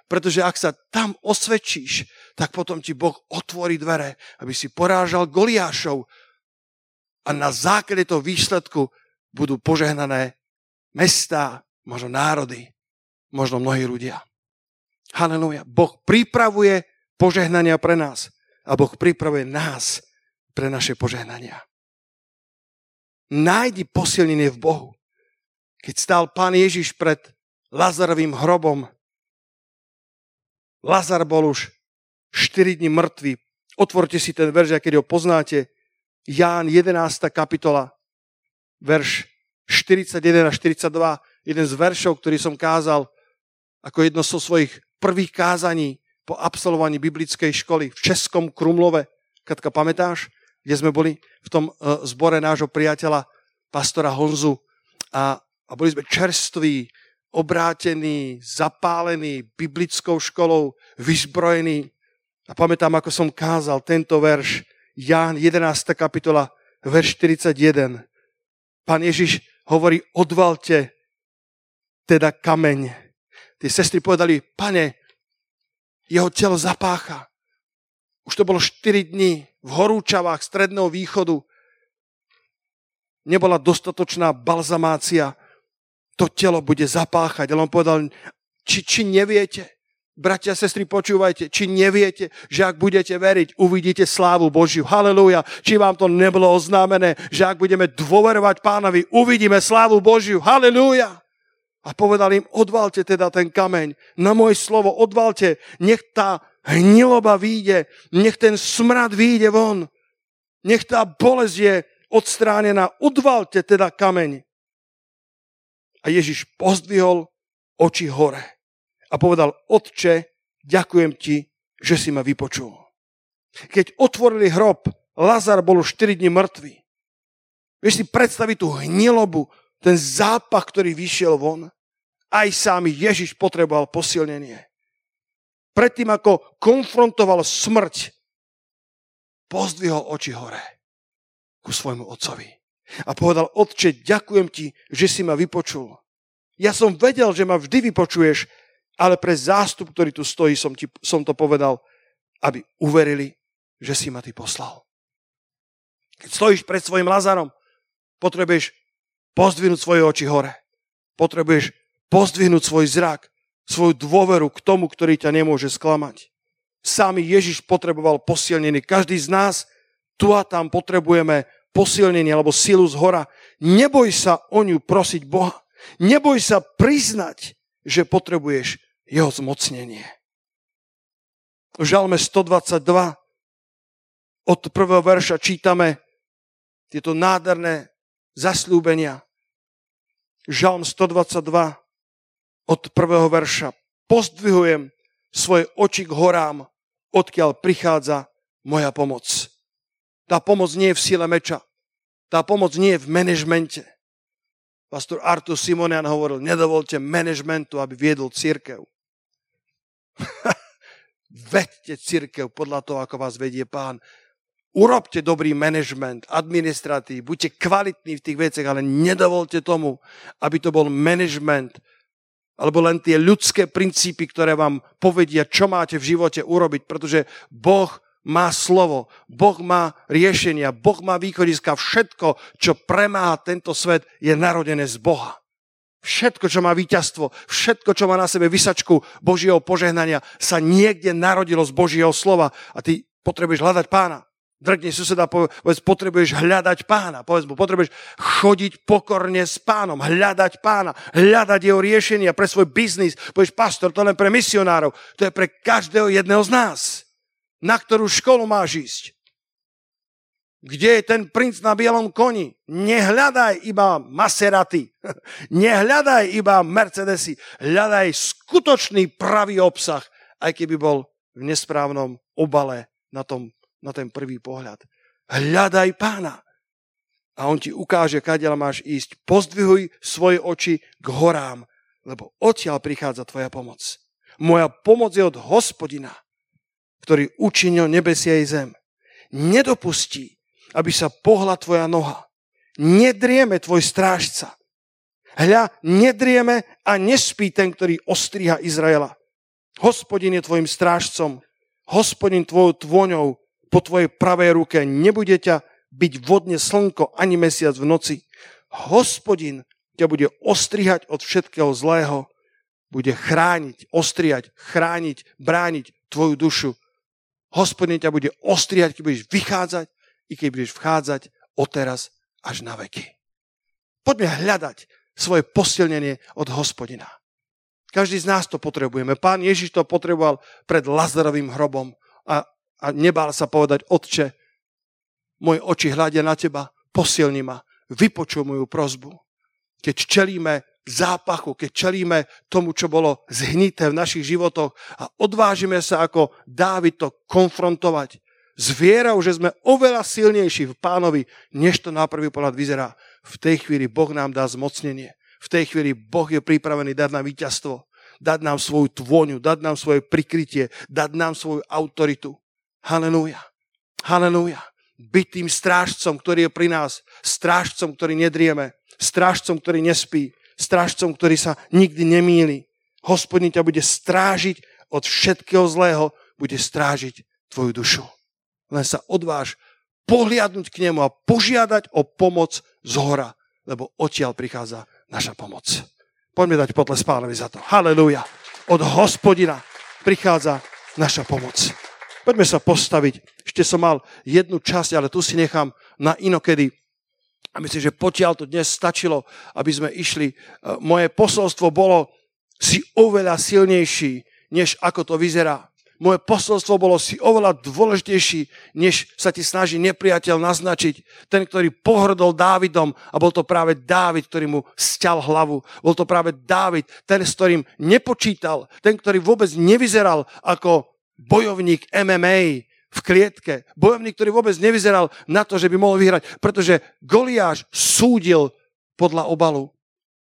Pretože ak sa tam osvedčíš, tak potom ti Boh otvorí dvere, aby si porážal Goliášov a na základe toho výsledku budú požehnané mestá, možno národy, možno mnohí ľudia. Halelúja. Boh pripravuje požehnania pre nás a Boh pripravuje nás pre naše požehnania. Nájdi posilnenie v Bohu. Keď stál pán Ježiš pred Lazarovým hrobom, Lazar bol už 4 dní mŕtvy. Otvorte si ten verš, keď ho poznáte. Ján 11. kapitola, verš 41 a 42, jeden z veršov, ktorý som kázal ako jedno zo svojich prvých kázaní po absolvovaní biblickej školy v Českom Krumlove. Katka, pamätáš, kde sme boli? V tom uh, zbore nášho priateľa, pastora Honzu. A a boli sme čerství, obrátení, zapálení biblickou školou, vyzbrojení. A pamätám, ako som kázal tento verš, Ján 11. kapitola, verš 41. Pán Ježiš hovorí, odvalte teda kameň. Tie sestry povedali, pane, jeho telo zapácha. Už to bolo 4 dní v horúčavách stredného východu. Nebola dostatočná balzamácia to telo bude zapáchať. Ale on povedal, či, či neviete, bratia a sestry, počúvajte, či neviete, že ak budete veriť, uvidíte slávu Božiu. Halelúja. Či vám to nebolo oznámené, že ak budeme dôverovať pánovi, uvidíme slávu Božiu. Halelúja. A povedal im, odvalte teda ten kameň. Na moje slovo, odvalte. Nech tá hniloba výjde. Nech ten smrad výjde von. Nech tá bolesť je odstránená. Odvalte teda kameň. A Ježiš pozdvihol oči hore a povedal, Otče, ďakujem ti, že si ma vypočul. Keď otvorili hrob, Lazar bol už 4 dní mŕtvý. Vieš si predstaviť tú hnilobu, ten zápach, ktorý vyšiel von? Aj sám Ježiš potreboval posilnenie. Predtým, ako konfrontoval smrť, pozdvihol oči hore ku svojmu otcovi a povedal, otče, ďakujem ti, že si ma vypočul. Ja som vedel, že ma vždy vypočuješ, ale pre zástup, ktorý tu stojí, som, ti, som to povedal, aby uverili, že si ma ty poslal. Keď stojíš pred svojim Lazarom, potrebuješ pozdvihnúť svoje oči hore. Potrebuješ pozdvihnúť svoj zrak, svoju dôveru k tomu, ktorý ťa nemôže sklamať. Sám Ježiš potreboval posilnenie. Každý z nás tu a tam potrebujeme posilnenie alebo silu z hora. Neboj sa o ňu prosiť Boha. Neboj sa priznať, že potrebuješ jeho zmocnenie. V žalme 122 od prvého verša čítame tieto nádherné zasľúbenia. Žalm 122 od prvého verša. Pozdvihujem svoje oči k horám, odkiaľ prichádza moja pomoc. Tá pomoc nie je v sile meča. Tá pomoc nie je v manažmente. Pastor Artur Simonian hovoril, nedovolte manažmentu, aby viedol církev. Vedte církev podľa toho, ako vás vedie pán. Urobte dobrý manažment, administratív, buďte kvalitní v tých veciach, ale nedovolte tomu, aby to bol manažment, alebo len tie ľudské princípy, ktoré vám povedia, čo máte v živote urobiť, pretože Boh má slovo, Boh má riešenia, Boh má východiska. Všetko, čo premáha tento svet, je narodené z Boha. Všetko, čo má víťazstvo, všetko, čo má na sebe vysačku Božieho požehnania, sa niekde narodilo z Božieho slova. A ty potrebuješ hľadať pána. Drgne suseda, povedz, potrebuješ hľadať pána. Povedz mu, potrebuješ chodiť pokorne s pánom, hľadať pána, hľadať jeho riešenia pre svoj biznis. Povieš, pastor, to len pre misionárov, to je pre každého jedného z nás na ktorú školu máš ísť. kde je ten princ na bielom koni. Nehľadaj iba Maseraty, nehľadaj iba Mercedesy, hľadaj skutočný pravý obsah, aj keby bol v nesprávnom obale na, tom, na ten prvý pohľad. Hľadaj pána a on ti ukáže, kadiaľ máš ísť. Pozdvihuj svoje oči k horám, lebo odtiaľ prichádza tvoja pomoc. Moja pomoc je od hospodina, ktorý učinil nebesia i zem. Nedopustí, aby sa pohla tvoja noha. Nedrieme tvoj strážca. Hľa, nedrieme a nespí ten, ktorý ostriha Izraela. Hospodin je tvojim strážcom, hospodin tvojou tvoňou po tvojej pravej ruke. Nebude ťa byť vodne slnko ani mesiac v noci. Hospodin ťa bude ostrihať od všetkého zlého, bude chrániť, ostriať, chrániť, brániť tvoju dušu. Hospodin ťa bude ostrihať, keď budeš vychádzať i keď budeš vchádzať odteraz až na veky. Poďme hľadať svoje posilnenie od hospodina. Každý z nás to potrebujeme. Pán Ježiš to potreboval pred Lazarovým hrobom a, a nebál sa povedať, Otče, moje oči hľadia na teba, posilni ma, vypočuj moju prozbu. Keď čelíme zápachu, keď čelíme tomu, čo bolo zhnité v našich životoch a odvážime sa ako Dávid to konfrontovať s vierou, že sme oveľa silnejší v pánovi, než to na prvý pohľad vyzerá. V tej chvíli Boh nám dá zmocnenie. V tej chvíli Boh je pripravený dať nám víťazstvo, dať nám svoju tvôňu, dať nám svoje prikrytie, dať nám svoju autoritu. Halelúja. Halelúja byť tým strážcom, ktorý je pri nás, strážcom, ktorý nedrieme, strážcom, ktorý nespí, strážcom, ktorý sa nikdy nemýli. Hospodin ťa bude strážiť od všetkého zlého, bude strážiť tvoju dušu. Len sa odváž pohliadnúť k nemu a požiadať o pomoc z hora, lebo odtiaľ prichádza naša pomoc. Poďme dať potles pánovi za to. Halelúja. Od hospodina prichádza naša pomoc. Poďme sa postaviť. Ešte som mal jednu časť, ale tu si nechám na inokedy. A myslím, že potiaľ to dnes stačilo, aby sme išli. E, moje posolstvo bolo, si oveľa silnejší, než ako to vyzerá. Moje posolstvo bolo si oveľa dôležitejší, než sa ti snaží nepriateľ naznačiť. Ten, ktorý pohrdol Dávidom a bol to práve Dávid, ktorý mu stial hlavu. Bol to práve Dávid, ten, s ktorým nepočítal. Ten, ktorý vôbec nevyzeral ako bojovník MMA v klietke, bojovník, ktorý vôbec nevyzeral na to, že by mohol vyhrať, pretože Goliáš súdil podľa obalu.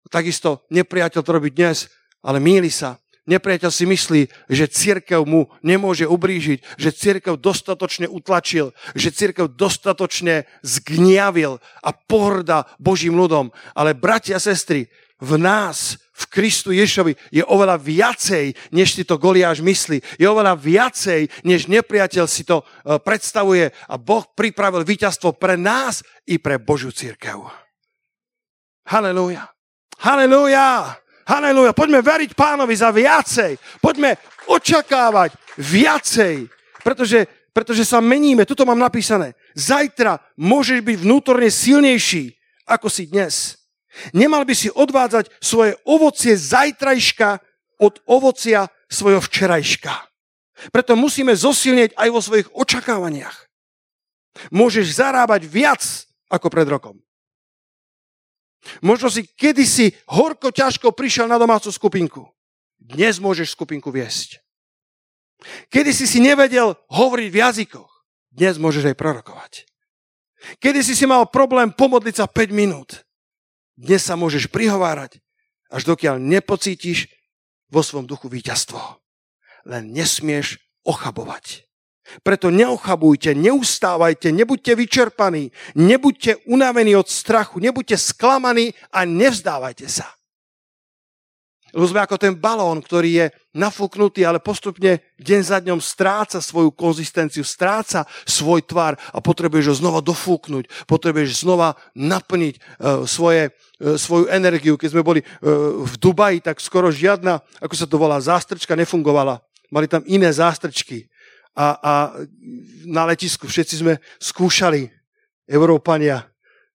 Takisto nepriateľ to robí dnes, ale míli sa. Nepriateľ si myslí, že církev mu nemôže ubrížiť, že církev dostatočne utlačil, že církev dostatočne zgniavil a pohrda Božím ľudom. Ale bratia a sestry, v nás, v Kristu Ješovi je oveľa viacej, než si to Goliáš myslí. Je oveľa viacej, než nepriateľ si to e, predstavuje. A Boh pripravil víťazstvo pre nás i pre Božiu církev. Halelúja. Halelúja. Halelúja. Poďme veriť pánovi za viacej. Poďme očakávať viacej. Pretože, pretože sa meníme. Tuto mám napísané. Zajtra môžeš byť vnútorne silnejší, ako si dnes. Nemal by si odvádzať svoje ovocie zajtrajška od ovocia svojho včerajška. Preto musíme zosilnieť aj vo svojich očakávaniach. Môžeš zarábať viac ako pred rokom. Možno si kedysi horko ťažko prišiel na domácu skupinku. Dnes môžeš skupinku viesť. Kedy si si nevedel hovoriť v jazykoch. Dnes môžeš aj prorokovať. Kedy si si mal problém pomodliť sa 5 minút. Dnes sa môžeš prihovárať, až dokiaľ nepocítiš vo svom duchu víťazstvo. Len nesmieš ochabovať. Preto neochabujte, neustávajte, nebuďte vyčerpaní, nebuďte unavení od strachu, nebuďte sklamaní a nevzdávajte sa. Lebo sme ako ten balón, ktorý je nafúknutý, ale postupne deň za dňom stráca svoju konzistenciu, stráca svoj tvar a potrebuješ ho znova dofúknuť, potrebuješ znova naplniť uh, svoje, uh, svoju energiu. Keď sme boli uh, v Dubaji, tak skoro žiadna, ako sa to volá, zástrčka nefungovala. Mali tam iné zástrčky. A, a na letisku všetci sme skúšali, Európania.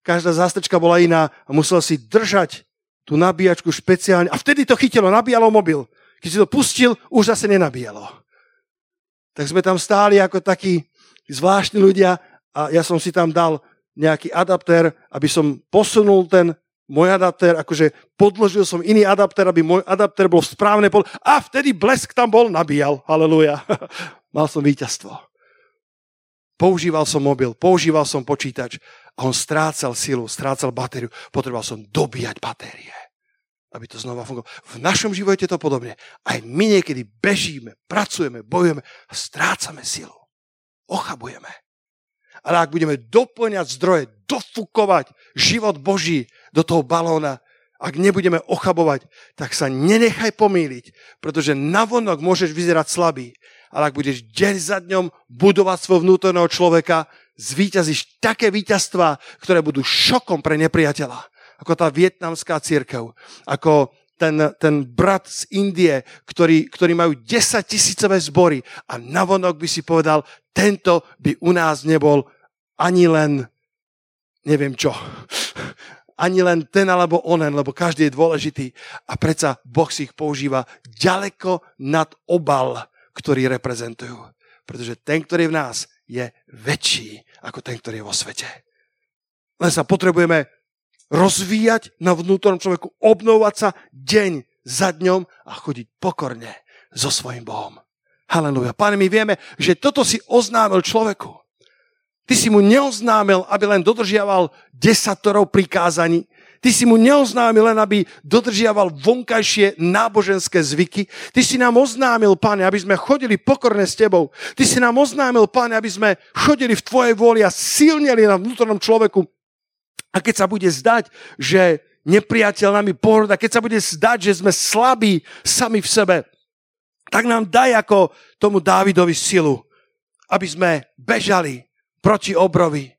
Každá zástrčka bola iná a musel si držať tú nabíjačku špeciálne. A vtedy to chytilo, nabíjalo mobil. Keď si to pustil, už zase nenabíjalo. Tak sme tam stáli ako takí zvláštni ľudia a ja som si tam dal nejaký adaptér, aby som posunul ten môj adaptér, akože podložil som iný adaptér, aby môj adaptér bol v správne pol a vtedy blesk tam bol, nabíjal. Haleluja. Mal som víťazstvo. Používal som mobil, používal som počítač a on strácal silu, strácal batériu. Potreboval som dobíjať batérie, aby to znova fungovalo. V našom živote je to podobne. Aj my niekedy bežíme, pracujeme, bojujeme a strácame silu. Ochabujeme. Ale ak budeme doplňať zdroje, dofúkovať život Boží do toho balóna, ak nebudeme ochabovať, tak sa nenechaj pomýliť, pretože navonok môžeš vyzerať slabý, ale ak budeš deň za dňom budovať svojho vnútorného človeka, zvíťazíš také víťazstva, ktoré budú šokom pre nepriateľa. Ako tá vietnamská církev, ako ten, ten brat z Indie, ktorý, ktorý majú 10 tisícové zbory a navonok by si povedal, tento by u nás nebol ani len neviem čo. Ani len ten alebo onen, lebo každý je dôležitý. A predsa Boh si ich používa ďaleko nad obal, ktorý reprezentujú. Pretože ten, ktorý je v nás, je väčší ako ten, ktorý je vo svete. Len sa potrebujeme rozvíjať na vnútornom človeku, obnovať sa deň za dňom a chodiť pokorne so svojím Bohom. Haleluja. Pane, my vieme, že toto si oznámil človeku. Ty si mu neoznámil, aby len dodržiaval desatorov prikázaní. Ty si mu neoznámil len, aby dodržiaval vonkajšie náboženské zvyky. Ty si nám oznámil, Pane, aby sme chodili pokorne s Tebou. Ty si nám oznámil, Pane, aby sme chodili v Tvojej vôli a silnili na vnútornom človeku a keď sa bude zdať, že nepriateľ nami pohľada, keď sa bude zdať, že sme slabí sami v sebe, tak nám daj ako tomu Dávidovi silu, aby sme bežali proti obrovi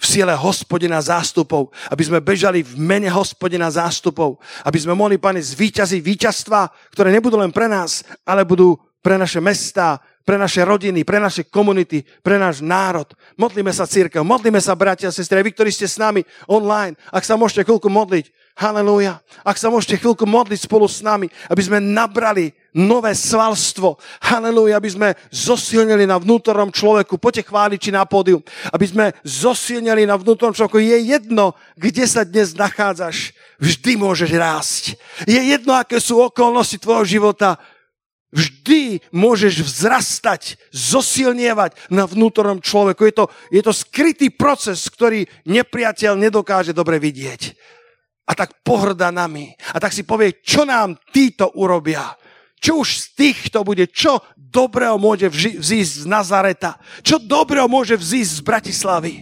v sile hospodina zástupov, aby sme bežali v mene hospodina zástupov, aby sme mohli, pane, zvýťaziť víťazstva, ktoré nebudú len pre nás, ale budú pre naše mesta, pre naše rodiny, pre naše komunity, pre náš národ. Modlíme sa církev, modlíme sa bratia a sestry, vy, ktorí ste s nami online, ak sa môžete chvíľku modliť, halleluja, ak sa môžete chvíľku modliť spolu s nami, aby sme nabrali nové svalstvo, halleluja, aby sme zosilnili na vnútornom človeku, poďte chváliť či na pódium, aby sme zosilnili na vnútornom človeku. Je jedno, kde sa dnes nachádzaš, vždy môžeš rásť. Je jedno, aké sú okolnosti tvojho života, Vždy môžeš vzrastať, zosilnievať na vnútornom človeku. Je to, je to skrytý proces, ktorý nepriateľ nedokáže dobre vidieť. A tak pohrda nami. A tak si povie, čo nám títo urobia. Čo už z týchto bude, čo dobrého môže vzísť z Nazareta. Čo dobrého môže vzísť z Bratislavy.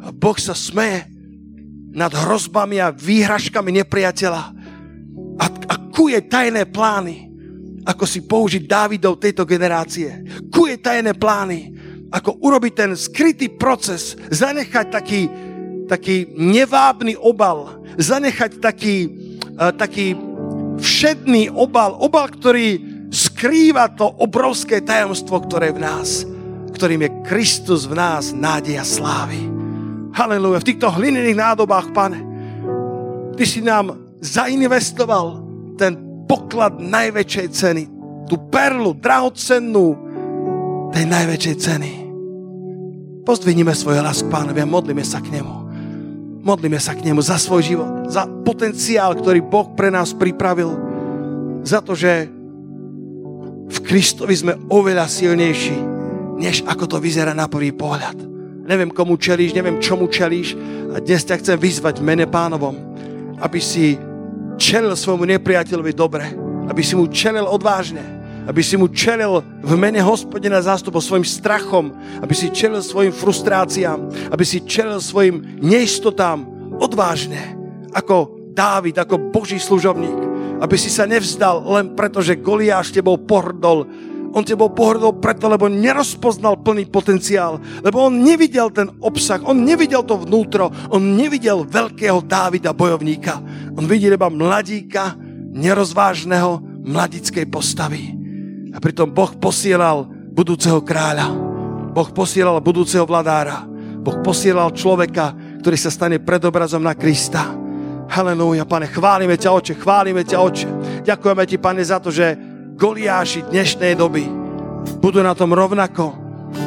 A Boh sa smeje nad hrozbami a výhražkami nepriateľa. A, a kuje tajné plány ako si použiť Dávidov tejto generácie. Kuje tajné plány, ako urobiť ten skrytý proces, zanechať taký, taký nevábny obal, zanechať taký, uh, taký všedný obal, obal, ktorý skrýva to obrovské tajomstvo, ktoré je v nás, ktorým je Kristus v nás, nádeja slávy. Halleluja. V týchto hlinených nádobách, pane, Ty si nám zainvestoval ten poklad najväčšej ceny. Tú perlu, drahocennú tej najväčšej ceny. Pozdvihnime svoj hlas k pánovi a modlíme sa k nemu. Modlíme sa k nemu za svoj život, za potenciál, ktorý Boh pre nás pripravil, za to, že v Kristovi sme oveľa silnejší, než ako to vyzerá na prvý pohľad. Neviem, komu čelíš, neviem, čomu čelíš a dnes ťa chcem vyzvať v mene pánovom, aby si čelil svojmu nepriateľovi dobre, aby si mu čelil odvážne, aby si mu čelil v mene hospodina zástupov svojim strachom, aby si čelil svojim frustráciám, aby si čelil svojim neistotám odvážne, ako Dávid, ako Boží služobník, aby si sa nevzdal len preto, že Goliáš tebou pohrdol, on tebou pohrdol preto, lebo nerozpoznal plný potenciál, lebo on nevidel ten obsah, on nevidel to vnútro, on nevidel veľkého Dávida bojovníka. On videl iba mladíka, nerozvážneho, mladickej postavy. A pritom Boh posielal budúceho kráľa. Boh posielal budúceho vladára. Boh posielal človeka, ktorý sa stane predobrazom na Krista. Halelúja, pane, chválime ťa, oče, chválime ťa, oče. Ďakujeme ti, pane, za to, že Goliáši dnešnej doby budú na tom rovnako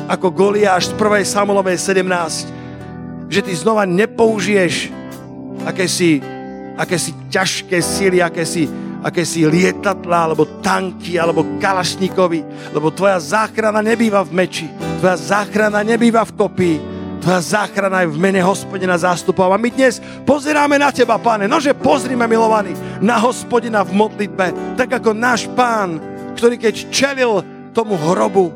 ako Goliáš z 1. Samuelovej 17, že ty znova nepoužiješ akési, akési ťažké síly, akési, akési lietadla, alebo tanky, alebo kalašníkovi, lebo tvoja záchrana nebýva v meči, tvoja záchrana nebýva v kopii, tvoja záchrana je v mene hospodina zástupov. A my dnes pozeráme na teba, páne, nože pozrime, milovaní, na hospodina v modlitbe, tak ako náš pán, ktorý keď čelil tomu hrobu,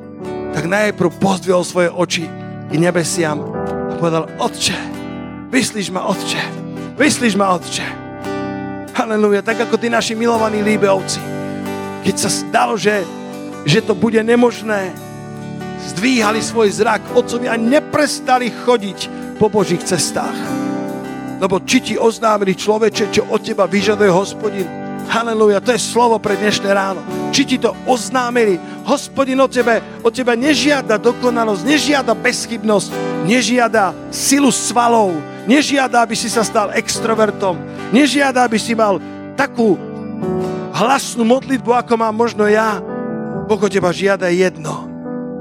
tak najprv pozdvihol svoje oči k nebesiam a povedal, Otče, vyslíš ma, Otče, vyslíš ma, Otče. Halelúja, tak ako tí naši milovaní líbevci. Keď sa stalo, že, že to bude nemožné, zdvíhali svoj zrak otcovi a neprestali chodiť po Božích cestách. Lebo či ti oznámili človeče, čo od teba vyžaduje hospodin, Halelúja, to je slovo pre dnešné ráno. Či ti to oznámili, hospodin od tebe, od teba nežiada dokonalosť, nežiada bezchybnosť, nežiada silu svalov, nežiada, aby si sa stal extrovertom, nežiada, aby si mal takú hlasnú modlitbu, ako mám možno ja. Boh od teba žiada jedno,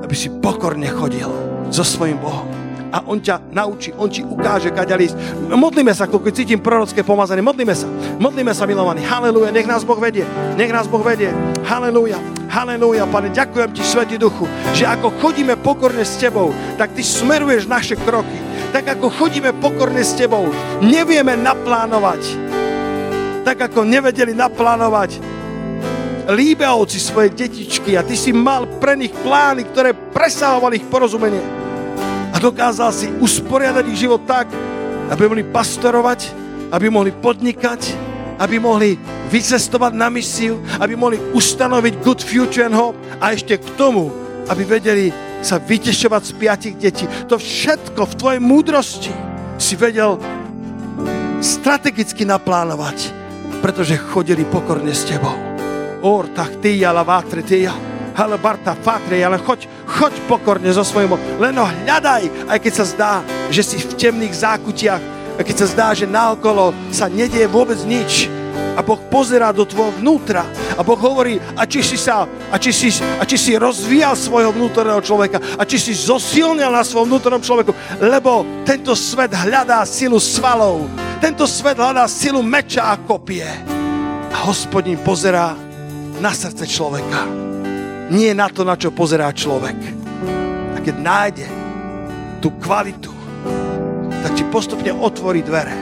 aby si pokorne chodil so svojím Bohom a on ťa naučí, on ti ukáže, kaďa ísť. Modlíme sa, keď cítim prorocké pomazanie, modlíme sa, modlíme sa, milovaní. Halelúja, nech nás Boh vedie, nech nás Boh vedie. Halelúja, halelúja, pane, ďakujem ti, Svetý Duchu, že ako chodíme pokorne s tebou, tak ty smeruješ naše kroky. Tak ako chodíme pokorne s tebou, nevieme naplánovať. Tak ako nevedeli naplánovať Líbeovci svoje detičky a ty si mal pre nich plány, ktoré presahovali ich porozumenie a dokázal si usporiadať ich život tak, aby mohli pastorovať, aby mohli podnikať, aby mohli vycestovať na misiu, aby mohli ustanoviť good future and hope a ešte k tomu, aby vedeli sa vytešovať z piatich detí. To všetko v tvojej múdrosti si vedel strategicky naplánovať, pretože chodili pokorne s tebou. Or tak ty, la vatre, ty, ale Barta, Fatrej, ale choď, choď pokorne so svojím, len ho hľadaj, aj keď sa zdá, že si v temných zákutiach, a keď sa zdá, že naokolo sa nedieje vôbec nič. A Boh pozerá do tvojho vnútra. A Boh hovorí, a či si sa, a či si, a či si rozvíjal svojho vnútorného človeka, a či si zosilnil na svojom vnútornom človeku, lebo tento svet hľadá silu svalov. Tento svet hľadá silu meča a kopie. A hospodin pozerá na srdce človeka nie na to, na čo pozerá človek. A keď nájde tú kvalitu, tak ti postupne otvorí dvere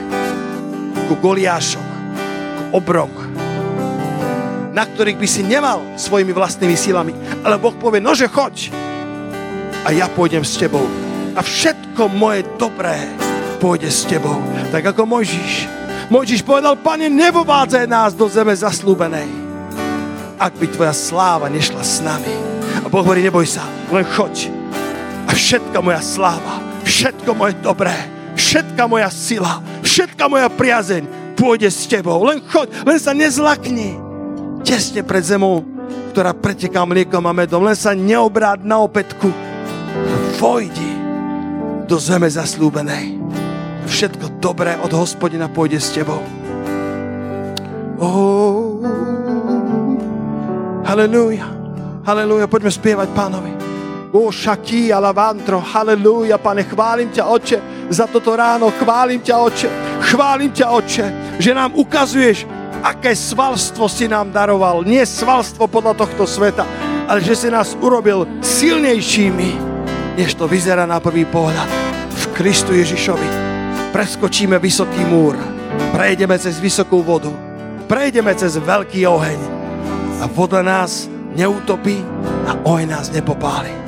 ku Goliášom, ku obrom, na ktorých by si nemal svojimi vlastnými silami. Ale Boh povie, nože choď a ja pôjdem s tebou. A všetko moje dobré pôjde s tebou. Tak ako Mojžiš. Mojžiš povedal, pane, nevovádzaj nás do zeme zaslúbenej ak by tvoja sláva nešla s nami. A Boh hovorí, neboj sa, len choď. A všetka moja sláva, všetko moje dobré, všetka moja sila, všetka moja priazeň pôjde s tebou. Len choď, len sa nezlakni. Tesne pred zemou, ktorá preteká mliekom a medom. Len sa neobráť na opätku. Vojdi do zeme zaslúbenej. Všetko dobré od hospodina pôjde s tebou. Oh, Halelúja. Halelúja. Poďme spievať pánovi. O šaký a lavantro. Halelúja, pane. Chválim ťa, oče, za toto ráno. Chválim ťa, oče. Chválim ťa, oče, že nám ukazuješ, aké svalstvo si nám daroval. Nie svalstvo podľa tohto sveta, ale že si nás urobil silnejšími, než to vyzerá na prvý pohľad. V Kristu Ježišovi preskočíme vysoký múr, prejdeme cez vysokú vodu, prejdeme cez veľký oheň a voda nás neutopí a oj nás nepopáli.